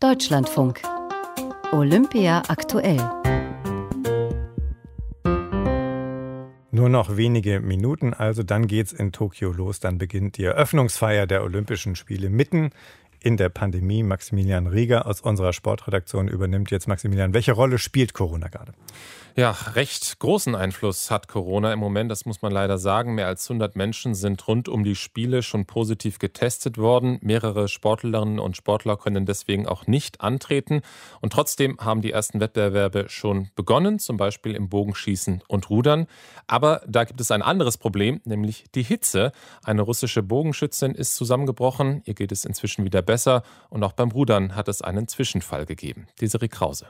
Deutschlandfunk. Olympia aktuell. Nur noch wenige Minuten, also dann geht's in Tokio los. Dann beginnt die Eröffnungsfeier der Olympischen Spiele mitten in der Pandemie. Maximilian Rieger aus unserer Sportredaktion übernimmt jetzt. Maximilian, welche Rolle spielt Corona gerade? Ja, recht großen Einfluss hat Corona im Moment, das muss man leider sagen. Mehr als 100 Menschen sind rund um die Spiele schon positiv getestet worden. Mehrere Sportlerinnen und Sportler können deswegen auch nicht antreten. Und trotzdem haben die ersten Wettbewerbe schon begonnen, zum Beispiel im Bogenschießen und Rudern. Aber da gibt es ein anderes Problem, nämlich die Hitze. Eine russische Bogenschützin ist zusammengebrochen. Ihr geht es inzwischen wieder besser. Und auch beim Rudern hat es einen Zwischenfall gegeben. Desiree Krause.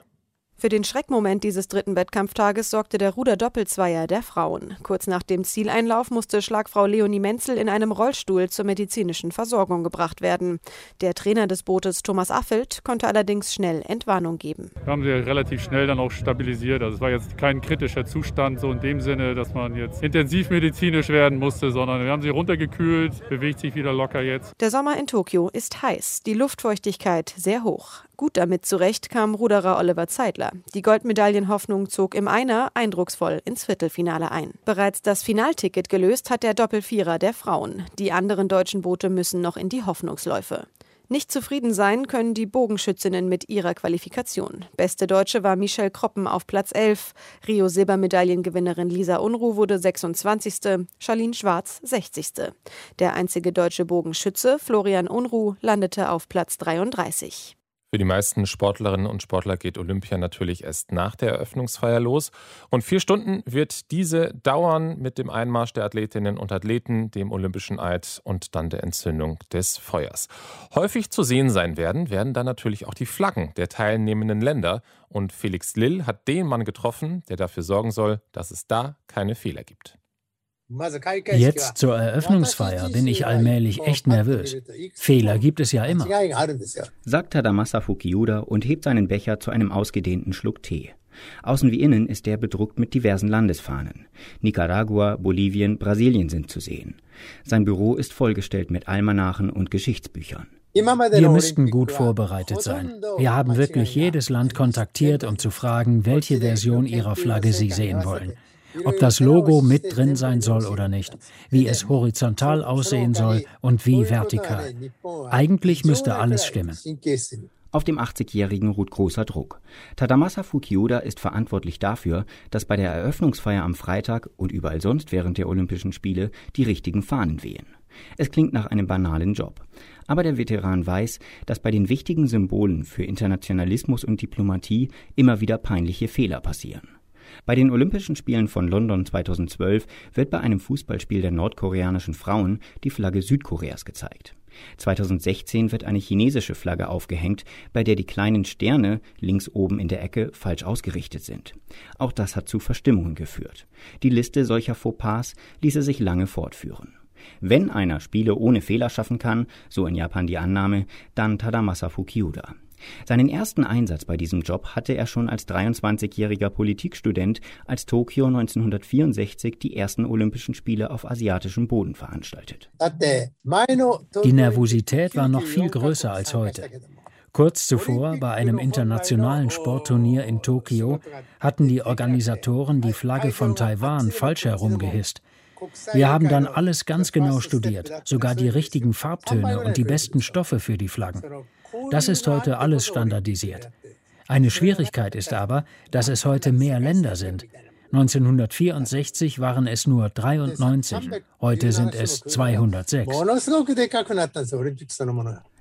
Für den Schreckmoment dieses dritten Wettkampftages sorgte der Ruder-Doppelzweier der Frauen. Kurz nach dem Zieleinlauf musste Schlagfrau Leonie Menzel in einem Rollstuhl zur medizinischen Versorgung gebracht werden. Der Trainer des Bootes Thomas Affelt konnte allerdings schnell Entwarnung geben. Wir haben sie relativ schnell dann auch stabilisiert. Also es war jetzt kein kritischer Zustand, so in dem Sinne, dass man jetzt intensivmedizinisch werden musste, sondern wir haben sie runtergekühlt, bewegt sich wieder locker jetzt. Der Sommer in Tokio ist heiß, die Luftfeuchtigkeit sehr hoch. Gut damit zurecht kam Ruderer Oliver Zeidler. Die Goldmedaillenhoffnung zog im Einer eindrucksvoll ins Viertelfinale ein. Bereits das Finalticket gelöst hat der Doppelvierer der Frauen. Die anderen deutschen Boote müssen noch in die Hoffnungsläufe. Nicht zufrieden sein können die Bogenschützinnen mit ihrer Qualifikation. Beste Deutsche war Michelle Kroppen auf Platz 11. Rio Silbermedaillengewinnerin Lisa Unruh wurde 26. Charlene Schwarz 60. Der einzige deutsche Bogenschütze, Florian Unruh, landete auf Platz 33. Für die meisten Sportlerinnen und Sportler geht Olympia natürlich erst nach der Eröffnungsfeier los. Und vier Stunden wird diese dauern mit dem Einmarsch der Athletinnen und Athleten, dem Olympischen Eid und dann der Entzündung des Feuers. Häufig zu sehen sein werden, werden dann natürlich auch die Flaggen der teilnehmenden Länder. Und Felix Lill hat den Mann getroffen, der dafür sorgen soll, dass es da keine Fehler gibt. Jetzt zur Eröffnungsfeier bin ich allmählich echt nervös. Fehler gibt es ja immer. Sagt Tadamasa Fukiuda und hebt seinen Becher zu einem ausgedehnten Schluck Tee. Außen wie innen ist er bedruckt mit diversen Landesfahnen. Nicaragua, Bolivien, Brasilien sind zu sehen. Sein Büro ist vollgestellt mit Almanachen und Geschichtsbüchern. Wir müssten gut vorbereitet sein. Wir haben wirklich jedes Land kontaktiert, um zu fragen, welche Version ihrer Flagge sie sehen wollen ob das Logo mit drin sein soll oder nicht, wie es horizontal aussehen soll und wie vertikal. Eigentlich müsste alles stimmen. Auf dem 80-Jährigen ruht großer Druck. Tadamasa Fukiuda ist verantwortlich dafür, dass bei der Eröffnungsfeier am Freitag und überall sonst während der Olympischen Spiele die richtigen Fahnen wehen. Es klingt nach einem banalen Job. Aber der Veteran weiß, dass bei den wichtigen Symbolen für Internationalismus und Diplomatie immer wieder peinliche Fehler passieren. Bei den Olympischen Spielen von London 2012 wird bei einem Fußballspiel der nordkoreanischen Frauen die Flagge Südkoreas gezeigt. 2016 wird eine chinesische Flagge aufgehängt, bei der die kleinen Sterne links oben in der Ecke falsch ausgerichtet sind. Auch das hat zu Verstimmungen geführt. Die Liste solcher Fauxpas ließe sich lange fortführen. Wenn einer Spiele ohne Fehler schaffen kann, so in Japan die Annahme, dann Tadamasa Fukiuda. Seinen ersten Einsatz bei diesem Job hatte er schon als 23-jähriger Politikstudent, als Tokio 1964 die ersten Olympischen Spiele auf asiatischem Boden veranstaltet. Die Nervosität war noch viel größer als heute. Kurz zuvor, bei einem internationalen Sportturnier in Tokio, hatten die Organisatoren die Flagge von Taiwan falsch herumgehisst. Wir haben dann alles ganz genau studiert, sogar die richtigen Farbtöne und die besten Stoffe für die Flaggen. Das ist heute alles standardisiert. Eine Schwierigkeit ist aber, dass es heute mehr Länder sind. 1964 waren es nur 93, heute sind es 206.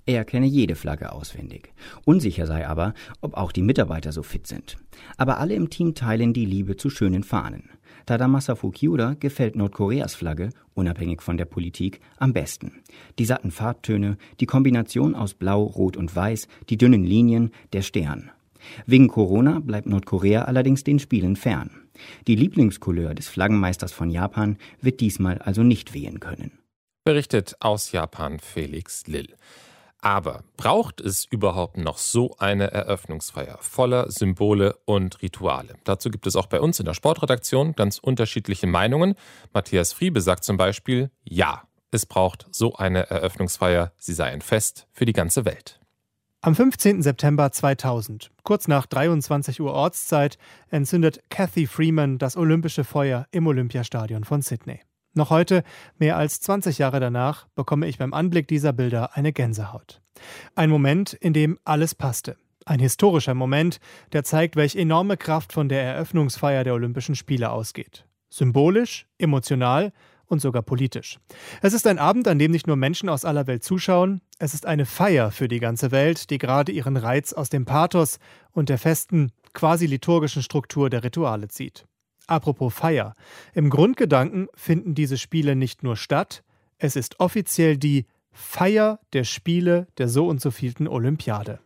Er kenne jede Flagge auswendig. Unsicher sei aber, ob auch die Mitarbeiter so fit sind. Aber alle im Team teilen die Liebe zu schönen Fahnen. Tadamasa Fukiuda gefällt Nordkoreas Flagge, unabhängig von der Politik, am besten. Die satten Farbtöne, die Kombination aus Blau, Rot und Weiß, die dünnen Linien, der Stern. Wegen Corona bleibt Nordkorea allerdings den Spielen fern. Die Lieblingscouleur des Flaggenmeisters von Japan wird diesmal also nicht wehen können. Berichtet aus Japan Felix Lill. Aber braucht es überhaupt noch so eine Eröffnungsfeier voller Symbole und Rituale? Dazu gibt es auch bei uns in der Sportredaktion ganz unterschiedliche Meinungen. Matthias Friebe sagt zum Beispiel, ja, es braucht so eine Eröffnungsfeier, sie sei ein Fest für die ganze Welt. Am 15. September 2000, kurz nach 23 Uhr Ortszeit, entzündet Kathy Freeman das olympische Feuer im Olympiastadion von Sydney. Noch heute, mehr als 20 Jahre danach, bekomme ich beim Anblick dieser Bilder eine Gänsehaut. Ein Moment, in dem alles passte. Ein historischer Moment, der zeigt, welche enorme Kraft von der Eröffnungsfeier der Olympischen Spiele ausgeht. Symbolisch, emotional und sogar politisch. Es ist ein Abend, an dem nicht nur Menschen aus aller Welt zuschauen, es ist eine Feier für die ganze Welt, die gerade ihren Reiz aus dem Pathos und der festen, quasi liturgischen Struktur der Rituale zieht. Apropos Feier. Im Grundgedanken finden diese Spiele nicht nur statt, es ist offiziell die Feier der Spiele der so und so vielten Olympiade.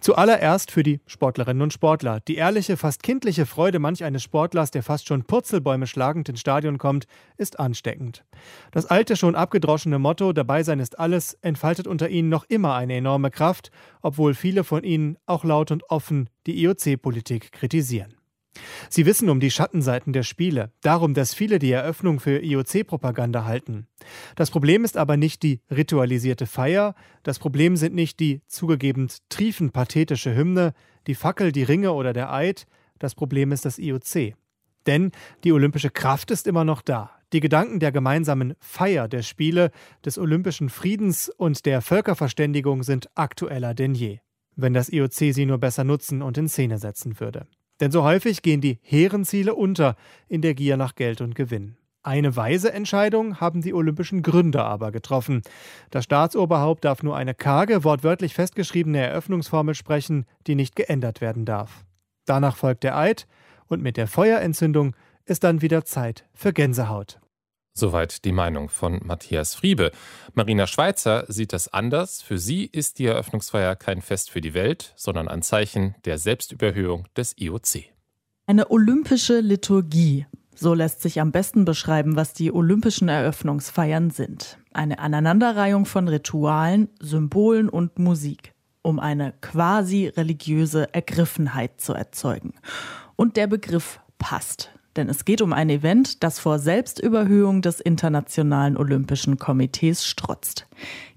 Zuallererst für die Sportlerinnen und Sportler. Die ehrliche, fast kindliche Freude manch eines Sportlers, der fast schon Purzelbäume schlagend ins Stadion kommt, ist ansteckend. Das alte, schon abgedroschene Motto Dabei sein ist alles entfaltet unter ihnen noch immer eine enorme Kraft, obwohl viele von ihnen auch laut und offen die IOC-Politik kritisieren. Sie wissen um die Schattenseiten der Spiele, darum, dass viele die Eröffnung für IOC-Propaganda halten. Das Problem ist aber nicht die ritualisierte Feier, das Problem sind nicht die zugegeben triefenpathetische Hymne, die Fackel, die Ringe oder der Eid, das Problem ist das IOC. Denn die olympische Kraft ist immer noch da. Die Gedanken der gemeinsamen Feier der Spiele, des olympischen Friedens und der Völkerverständigung sind aktueller denn je. Wenn das IOC sie nur besser nutzen und in Szene setzen würde. Denn so häufig gehen die hehren Ziele unter in der Gier nach Geld und Gewinn. Eine weise Entscheidung haben die olympischen Gründer aber getroffen. Das Staatsoberhaupt darf nur eine karge, wortwörtlich festgeschriebene Eröffnungsformel sprechen, die nicht geändert werden darf. Danach folgt der Eid und mit der Feuerentzündung ist dann wieder Zeit für Gänsehaut. Soweit die Meinung von Matthias Friebe. Marina Schweizer sieht das anders. Für sie ist die Eröffnungsfeier kein Fest für die Welt, sondern ein Zeichen der Selbstüberhöhung des IOC. Eine olympische Liturgie. So lässt sich am besten beschreiben, was die olympischen Eröffnungsfeiern sind. Eine Aneinanderreihung von Ritualen, Symbolen und Musik, um eine quasi religiöse Ergriffenheit zu erzeugen. Und der Begriff passt. Denn es geht um ein Event, das vor Selbstüberhöhung des Internationalen Olympischen Komitees strotzt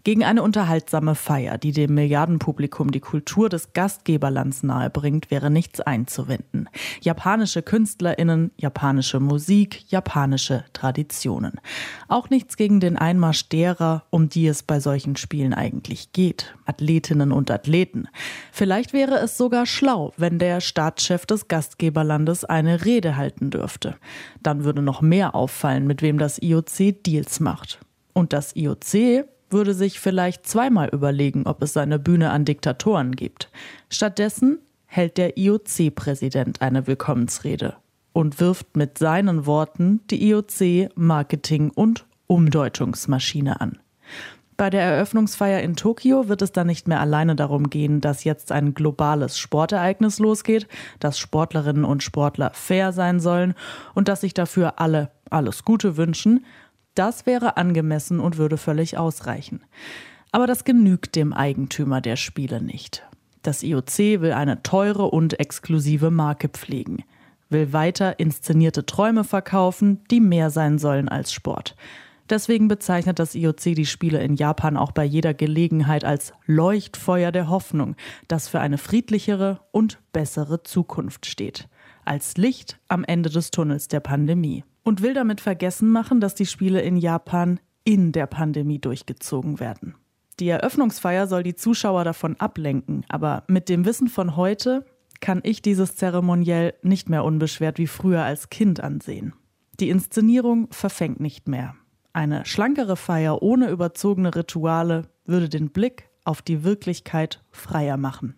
gegen eine unterhaltsame Feier, die dem Milliardenpublikum die Kultur des Gastgeberlands nahebringt, wäre nichts einzuwenden. Japanische KünstlerInnen, japanische Musik, japanische Traditionen. Auch nichts gegen den Einmarsch derer, um die es bei solchen Spielen eigentlich geht. Athletinnen und Athleten. Vielleicht wäre es sogar schlau, wenn der Staatschef des Gastgeberlandes eine Rede halten dürfte. Dann würde noch mehr auffallen, mit wem das IOC Deals macht. Und das IOC würde sich vielleicht zweimal überlegen, ob es seine Bühne an Diktatoren gibt. Stattdessen hält der IOC-Präsident eine Willkommensrede und wirft mit seinen Worten die IOC-Marketing- und Umdeutungsmaschine an. Bei der Eröffnungsfeier in Tokio wird es dann nicht mehr alleine darum gehen, dass jetzt ein globales Sportereignis losgeht, dass Sportlerinnen und Sportler fair sein sollen und dass sich dafür alle alles Gute wünschen, das wäre angemessen und würde völlig ausreichen. Aber das genügt dem Eigentümer der Spiele nicht. Das IOC will eine teure und exklusive Marke pflegen, will weiter inszenierte Träume verkaufen, die mehr sein sollen als Sport. Deswegen bezeichnet das IOC die Spiele in Japan auch bei jeder Gelegenheit als Leuchtfeuer der Hoffnung, das für eine friedlichere und bessere Zukunft steht. Als Licht am Ende des Tunnels der Pandemie und will damit vergessen machen, dass die Spiele in Japan in der Pandemie durchgezogen werden. Die Eröffnungsfeier soll die Zuschauer davon ablenken, aber mit dem Wissen von heute kann ich dieses Zeremoniell nicht mehr unbeschwert wie früher als Kind ansehen. Die Inszenierung verfängt nicht mehr. Eine schlankere Feier ohne überzogene Rituale würde den Blick auf die Wirklichkeit freier machen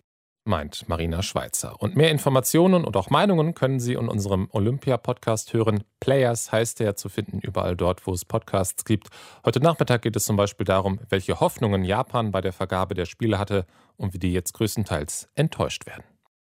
meint Marina Schweizer. Und mehr Informationen und auch Meinungen können Sie in unserem Olympia-Podcast hören. Players heißt er zu finden überall dort, wo es Podcasts gibt. Heute Nachmittag geht es zum Beispiel darum, welche Hoffnungen Japan bei der Vergabe der Spiele hatte und wie die jetzt größtenteils enttäuscht werden.